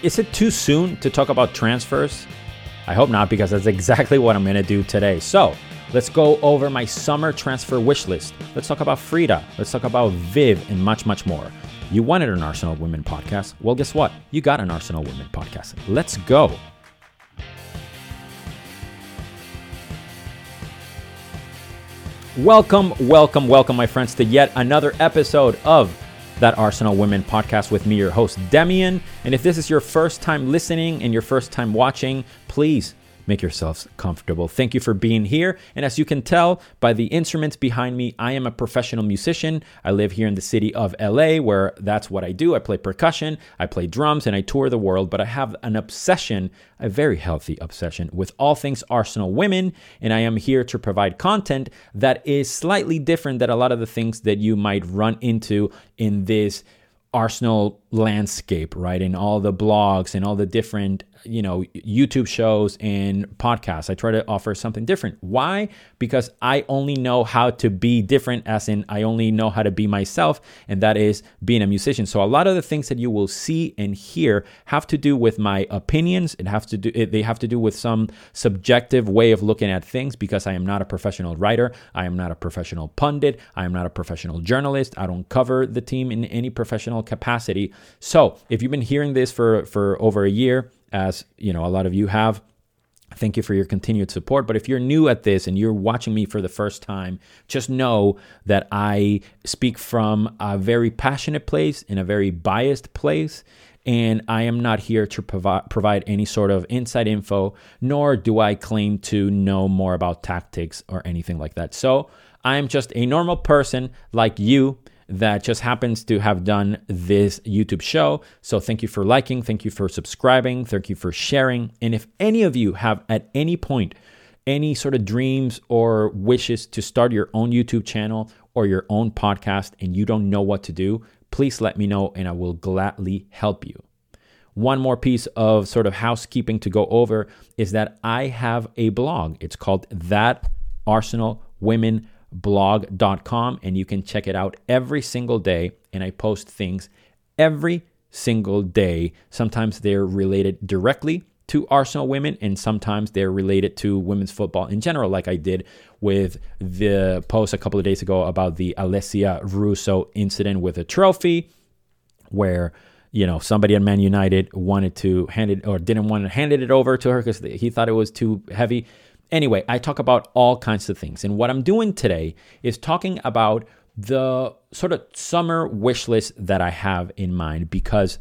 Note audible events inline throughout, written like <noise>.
Is it too soon to talk about transfers? I hope not, because that's exactly what I'm going to do today. So, let's go over my summer transfer wish list. Let's talk about Frida. Let's talk about Viv and much, much more. You wanted an Arsenal Women podcast. Well, guess what? You got an Arsenal Women podcast. Let's go. Welcome, welcome, welcome, my friends, to yet another episode of that Arsenal Women podcast with me, your host, Demian. And if this is your first time listening and your first time watching, please make yourselves comfortable. Thank you for being here. And as you can tell by the instruments behind me, I am a professional musician. I live here in the city of LA, where that's what I do. I play percussion, I play drums, and I tour the world. But I have an obsession, a very healthy obsession, with all things Arsenal women. And I am here to provide content that is slightly different than a lot of the things that you might run into in this Arsenal landscape, right? In all the blogs and all the different you know youtube shows and podcasts. I try to offer something different. Why? Because i only know how to be different as in i only know how to be myself and that is being a musician. So a lot of the things that you will see and hear have to do with my opinions. It have to do they have to do with some subjective way of looking at things because i am not a professional writer. I am not a professional pundit. I am not a professional journalist. I don't cover the team in any professional capacity. So if you've been hearing this for for over a year as you know a lot of you have. Thank you for your continued support. But if you're new at this and you're watching me for the first time just know that i speak from a very passionate place in a very biased place. And I am not here to provide provide any sort of inside info, nor do I claim to know more about tactics or anything like that. So I am just a normal person like you that just happens to have done this YouTube show. So thank you for liking, thank you for subscribing, thank you for sharing. And if any of you have at any point any sort of dreams or wishes to start your own YouTube channel or your own podcast and you don't know what to do, please let me know and I will gladly help you. One more piece of sort of housekeeping to go over is that I have a blog. It's called That Arsenal Women blog.com and you can check it out every single day. And I post things every single day. Sometimes they're related directly to Arsenal women, and sometimes they're related to women's football in general, like I did with the post a couple of days ago about the Alessia Russo incident with a trophy, where you know somebody at Man United wanted to hand it or didn't want to hand it over to her because he thought it was too heavy. Anyway, I talk about all kinds of things. And what I'm doing today is talking about the sort of summer wish list that I have in mind because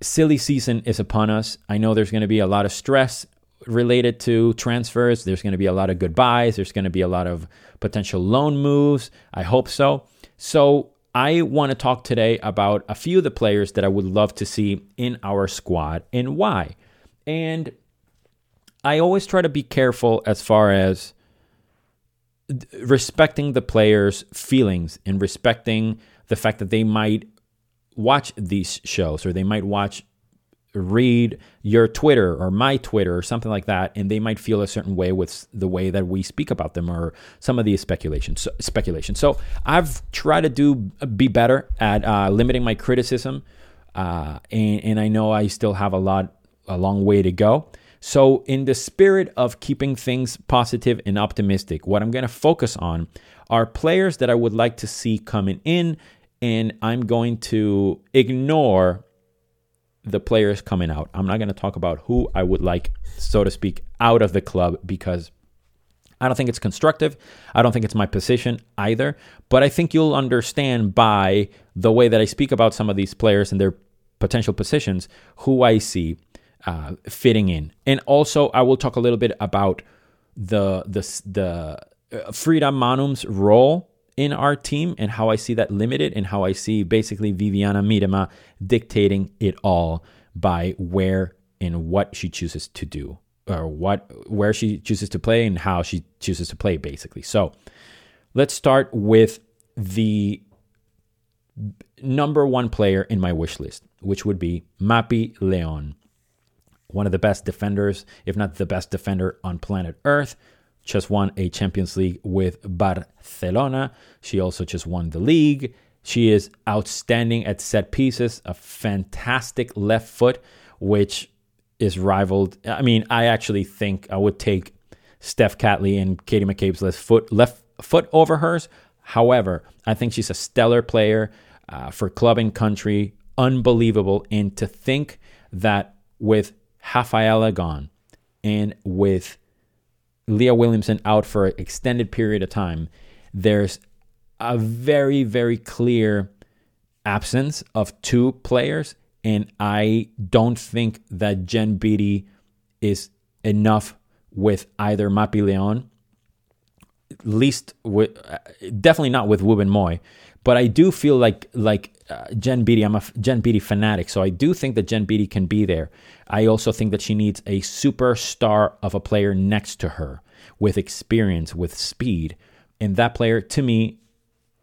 silly season is upon us. I know there's going to be a lot of stress related to transfers. There's going to be a lot of goodbyes. There's going to be a lot of potential loan moves. I hope so. So, I want to talk today about a few of the players that I would love to see in our squad and why. And I always try to be careful as far as respecting the players' feelings and respecting the fact that they might watch these shows or they might watch read your Twitter or my Twitter or something like that, and they might feel a certain way with the way that we speak about them or some of the speculation. So, speculation. So I've tried to do be better at uh, limiting my criticism, uh, and, and I know I still have a lot, a long way to go. So, in the spirit of keeping things positive and optimistic, what I'm going to focus on are players that I would like to see coming in, and I'm going to ignore the players coming out. I'm not going to talk about who I would like, so to speak, out of the club because I don't think it's constructive. I don't think it's my position either. But I think you'll understand by the way that I speak about some of these players and their potential positions who I see uh, fitting in. And also, I will talk a little bit about the the the uh, Frida Maanum's role in our team and how I see that limited and how I see basically Vivianne Miedema dictating it all by where and what she chooses to do or what where she chooses to play and how she chooses to play basically. So, let's start with the number 1 player in my wish list, which would be Mapi Leon one of the best defenders, if not the best defender on planet Earth. Just won a Champions League with Barcelona. She also just won the league. She is outstanding at set pieces, a fantastic left foot, which is rivaled. I mean, I actually think I would take Steph Catley and Katie McCabe's left foot left foot over hers. However, I think she's a stellar player uh, for club and country, unbelievable. And to think that with Rafaela gone and with Leah Williamson out for an extended period of time, there's a very, very clear absence of two players. And I don't think that Jen Beattie is enough with either Mapi Leon, least with uh, definitely not with Wubben Moy, but I do feel like like uh, Jen Beattie. I'm a Jen Beattie fanatic, so I do think that Jen Beattie can be there. I also think that she needs a superstar of a player next to her with experience, with speed, and that player to me,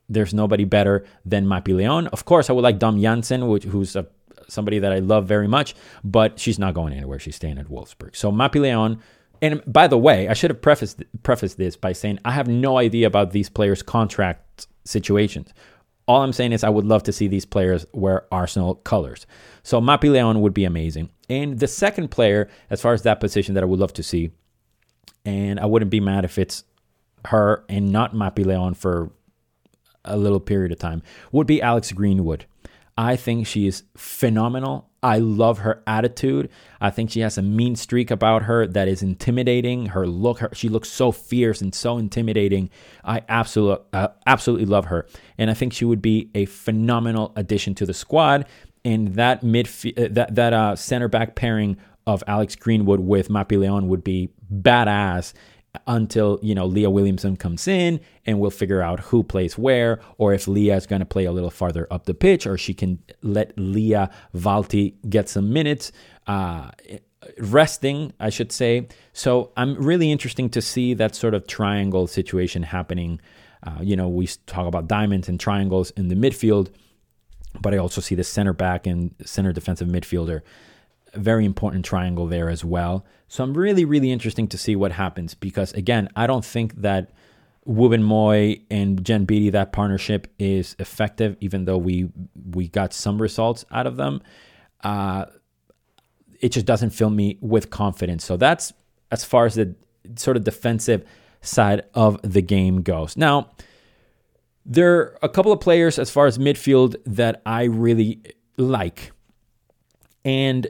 there's nobody better than Mapi Leon. Of course, I would like Dom Janssen, which, who's a, somebody that I love very much, but she's not going anywhere. She's staying at Wolfsburg. So Mapi Leon and by the way, I should have prefaced prefaced this by saying I have no idea about these players' contract situations. All I'm saying is I would love to see these players wear Arsenal colors. So Mapi Leon would be amazing. And the second player, as far as that position that I would love to see, and I wouldn't be mad if it's her and not Mapi Leon for a little period of time, would be Alex Greenwood. I think she is phenomenal. I love her attitude. I think she has a mean streak about her that is intimidating. Her look, her, she looks so fierce and so intimidating. I absolutely, uh, absolutely love her, and I think she would be a phenomenal addition to the squad. And that mid, uh, that that uh, center back pairing of Alex Greenwood with Mapi Leon would be badass until you know Leah Williamson comes in and we'll figure out who plays where or if Leah is going to play a little farther up the pitch or she can let Lia Wälti get some minutes uh, resting I should say. So I'm really interesting to see that sort of triangle situation happening. Uh, you know we talk about diamonds and triangles in the midfield but I also see the center back and center defensive midfielder very important triangle there as well. So I'm really, really interesting to see what happens because again, I don't think that Wubben Moy and Jen Beattie, that partnership is effective, even though we we got some results out of them. Uh, it just doesn't fill me with confidence. So that's as far as the sort of defensive side of the game goes. Now, there are a couple of players as far as midfield that I really like. And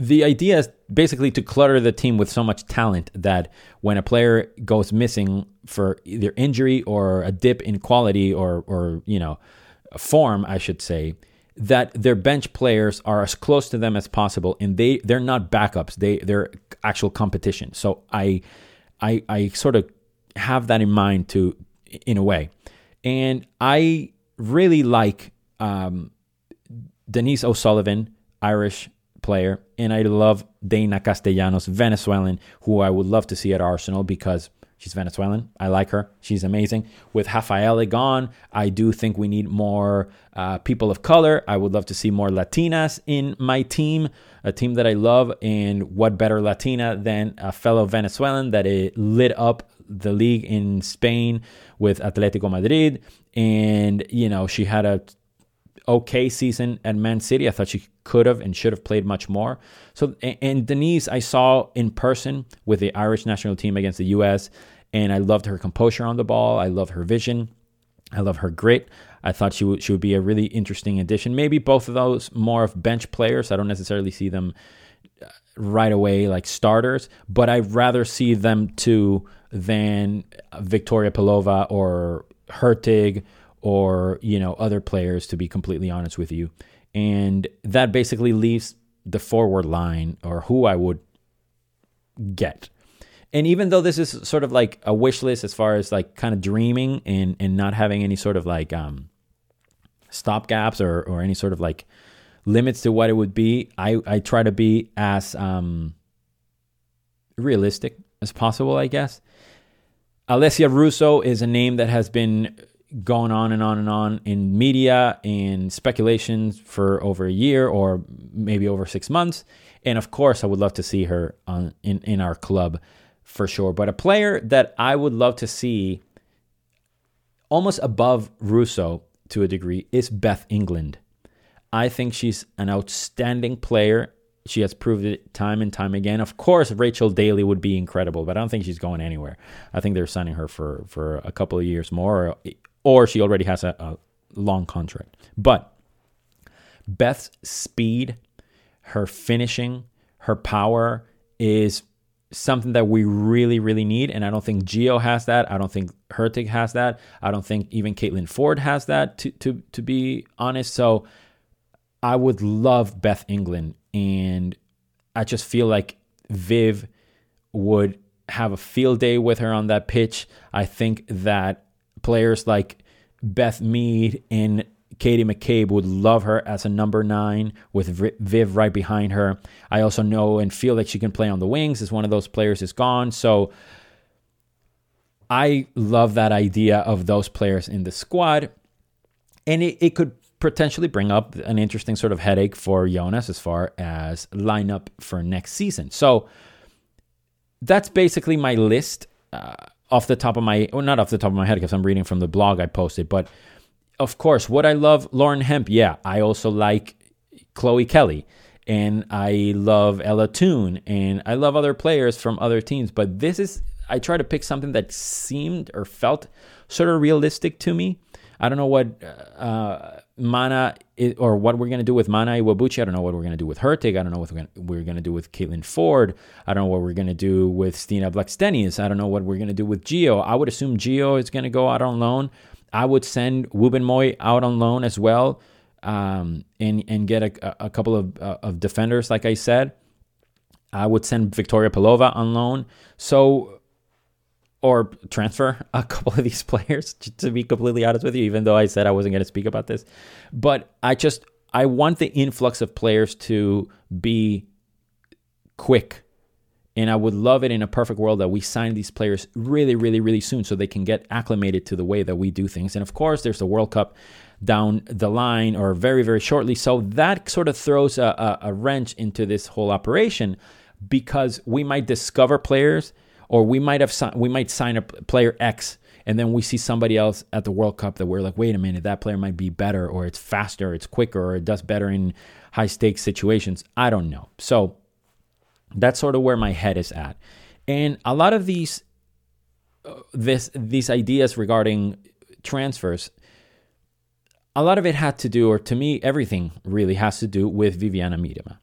the idea is basically to clutter the team with so much talent that when a player goes missing for either injury or a dip in quality or or you know form, I should say, that their bench players are as close to them as possible, and they they're not backups; they they're actual competition. So I I I sort of have that in mind to in a way, and I really like um, Denise O'Sullivan, Irish player. And I love Deyna Castellanos, Venezuelan, who I would love to see at Arsenal because she's Venezuelan. I like her. She's amazing. With Rafaela gone, I do think we need more uh, people of color. I would love to see more Latinas in my team, a team that I love. And what better Latina than a fellow Venezuelan that it lit up the league in Spain with Atletico Madrid. And, you know, she had a okay season at Man City. I thought she could have and should have played much more. So, and Denise, I saw in person with the Irish national team against the U.S., and I loved her composure on the ball. I love her vision. I love her grit. I thought she would she would be a really interesting addition. Maybe both of those more of bench players. I don't necessarily see them uh, right away like starters, but I'd rather see them two than Victoria Pelova or Hurtig or you know other players to be completely honest with you. And that basically leaves the forward line or who I would get. And even though this is sort of like a wish list as far as like kind of dreaming and and not having any sort of like um stop gaps or or any sort of like limits to what it would be i i try to be as um realistic as possible i guess. Alessia russo is a name that has been going on and on and on in media and speculations for over a year or maybe over six months. And of course, I would love to see her on in, in our club for sure. But a player that I would love to see almost above Russo to a degree is Beth England. I think she's an outstanding player. She has proved it time and time again. Of course, Rachel Daly would be incredible, but I don't think she's going anywhere. I think they're signing her for, for a couple of years more, or, or she already has a, a long contract. But Beth's speed, her finishing, her power is something that we really, really need. And I don't think Gio has that. I don't think Hurtig has that. I don't think even Caitlin Foord has that, to, to, to be honest. So I would love Beth England. And I just feel like Viv would have a field day with her on that pitch. I think that players like Beth Mead and Katie McCabe would love her as a number nine with Viv right behind her. I also know and feel that she can play on the wings as one of those players is gone. So I love that idea of those players in the squad. And it, it could potentially bring up an interesting sort of headache for Jonas as far as lineup for next season. So that's basically my list uh, off the top of my, well, not off the top of my head because I'm reading from the blog I posted, but of course, what I love Lauren Hemp. Yeah, I also like Chloe Kelly and I love Ella Toone and I love other players from other teams. But this is, I try to pick something that seemed or felt sort of realistic to me. I don't know what uh, Mana is, or what we're going to do with Mana Iwabuchi. I don't know what we're going to do with Hurtig. I don't know what we're going to do with Caitlin Foord. I don't know what we're going to do with Stina Blackstenius. I don't know what we're going to do with Gio. I would assume Gio is going to go out on loan. I would send Wubben-Moy out on loan as well, um, and and get a, a couple of uh, of defenders. Like I said, I would send Victoria Pelova on loan. So or transfer a <laughs> couple of these players to be completely honest with you even though i said i wasn't going to speak about this but i just i want the influx of players to be quick and I would love it in a perfect world that we sign these players really, really, really soon so they can get acclimated to the way that we do things. And of course, there's the World Cup down the line or very, very shortly. So that sort of throws a, a, a wrench into this whole operation because we might discover players or we might have we might sign a player X and then we see somebody else at the World Cup that we're like, wait a minute, that player might be better, or it's faster, it's quicker, or it does better in high stakes situations. I don't know. So that's sort of where my head is at. And a lot of these uh, this these ideas regarding transfers a lot of it had to do or to me everything really has to do with Vivianne Miedema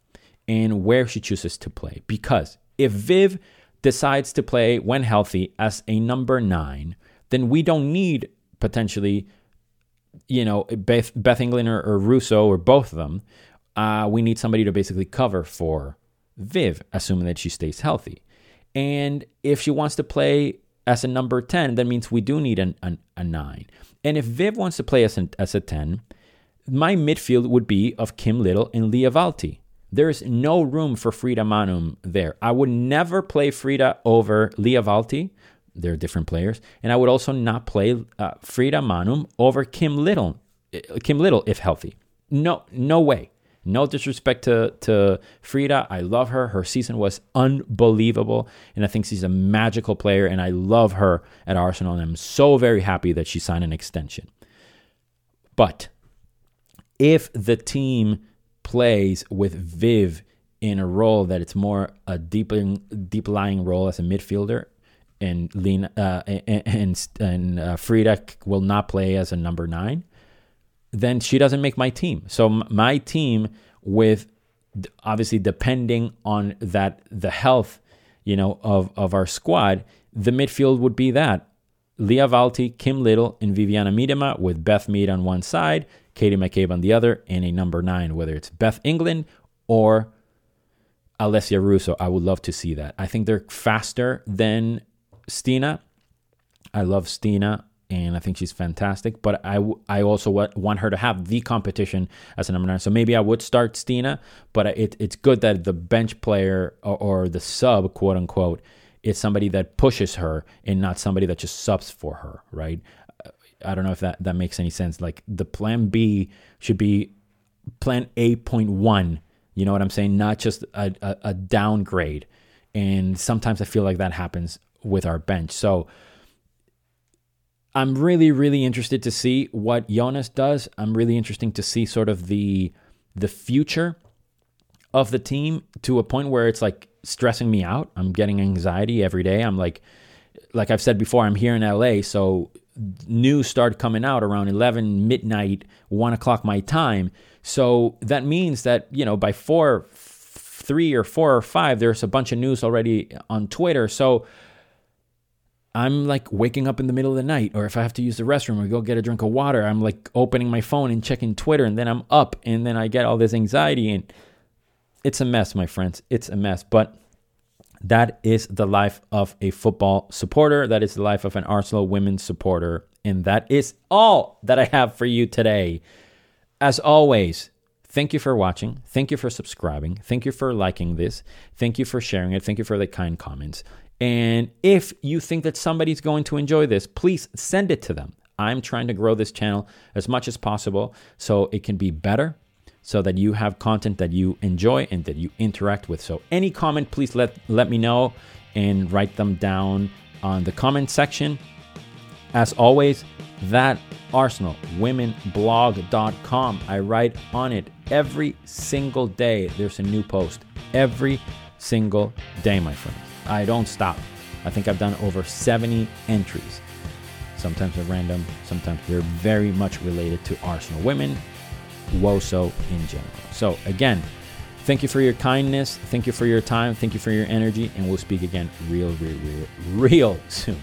and where she chooses to play because if Viv decides to play when healthy as a number 9 then we don't need potentially you know Beth, Beth England or, Russo or both of them uh, we need somebody to basically cover for Viv, assuming that she stays healthy. And if she wants to play as a number 10, that means we do need an, an, a 9. And if Viv wants to play as, an, as a 10, my midfield would be of Kim Little and Lia Wälti. There's no room for Frida Maanum there. I would never play Frida over Lia Wälti. They're different players. And I would also not play uh, Frida Maanum over Kim Little, Kim Little if healthy. No, no way. No disrespect to, to Frida. I love her. Her season was unbelievable. And I think she's a magical player. And I love her at Arsenal. And I'm so very happy that she signed an extension. But if the team plays with Viv in a role that it's more a deep, deep lying role as a midfielder, and Lena uh, and and, uh, Frida will not play as a number nine then she doesn't make my team. So my team with obviously depending on that the health, you know, of of our squad, the midfield would be that Lia Wälti, Kim Little, and Vivianne Miedema with Beth Mead on one side, Katie McCabe on the other, and a number nine, whether it's Beth England or Alessia Russo. I would love to see that. I think they're faster than Stina. I love Stina and I think she's fantastic. But I, I also want her to have the competition as a number nine. So maybe I would start Stina, but it, it's good that the bench player or, or the sub, quote unquote, is somebody that pushes her and not somebody that just subs for her, right? I don't know if that, that makes any sense. Like the plan B should be plan 8.1. You know what I'm saying? Not just a, a, a downgrade. And sometimes I feel like that happens with our bench. So, I'm really, really interested to see what Jonas does. I'm really interested to see sort of the the future of the team to a point where it's like stressing me out. I'm getting anxiety every day. I'm like, like I've said before, I'm here in LA, so news start coming out around 11 midnight, one o'clock my time. So that means that you know by four, three or four or five, there's a bunch of news already on Twitter. So I'm like waking up in the middle of the night, or if I have to use the restroom or go get a drink of water, I'm like opening my phone and checking Twitter, and then I'm up, and then I get all this anxiety, and it's a mess, my friends. It's a mess. But that is the life of a football supporter. That is the life of an Arsenal women's supporter. And that is all that I have for you today. As always, thank you for watching. Thank you for subscribing. Thank you for liking this. Thank you for sharing it. Thank you for the kind comments. And if you think that somebody's going to enjoy this, please send it to them. I'm trying to grow this channel as much as possible so it can be better so that you have content that you enjoy and that you interact with. So any comment, please let let me know and write them down on the comment section. As always, that Arsenal womenblog.com. I write on it every single day. There's a new post every single day, my friends. I don't stop. I think I've done over 70 entries. Sometimes they're random, sometimes they're very much related to Arsenal women WOSO in general. So, again, thank you for your kindness. Thank you for your time. Thank you for your energy. And we'll speak again real, real, real, real <laughs> soon.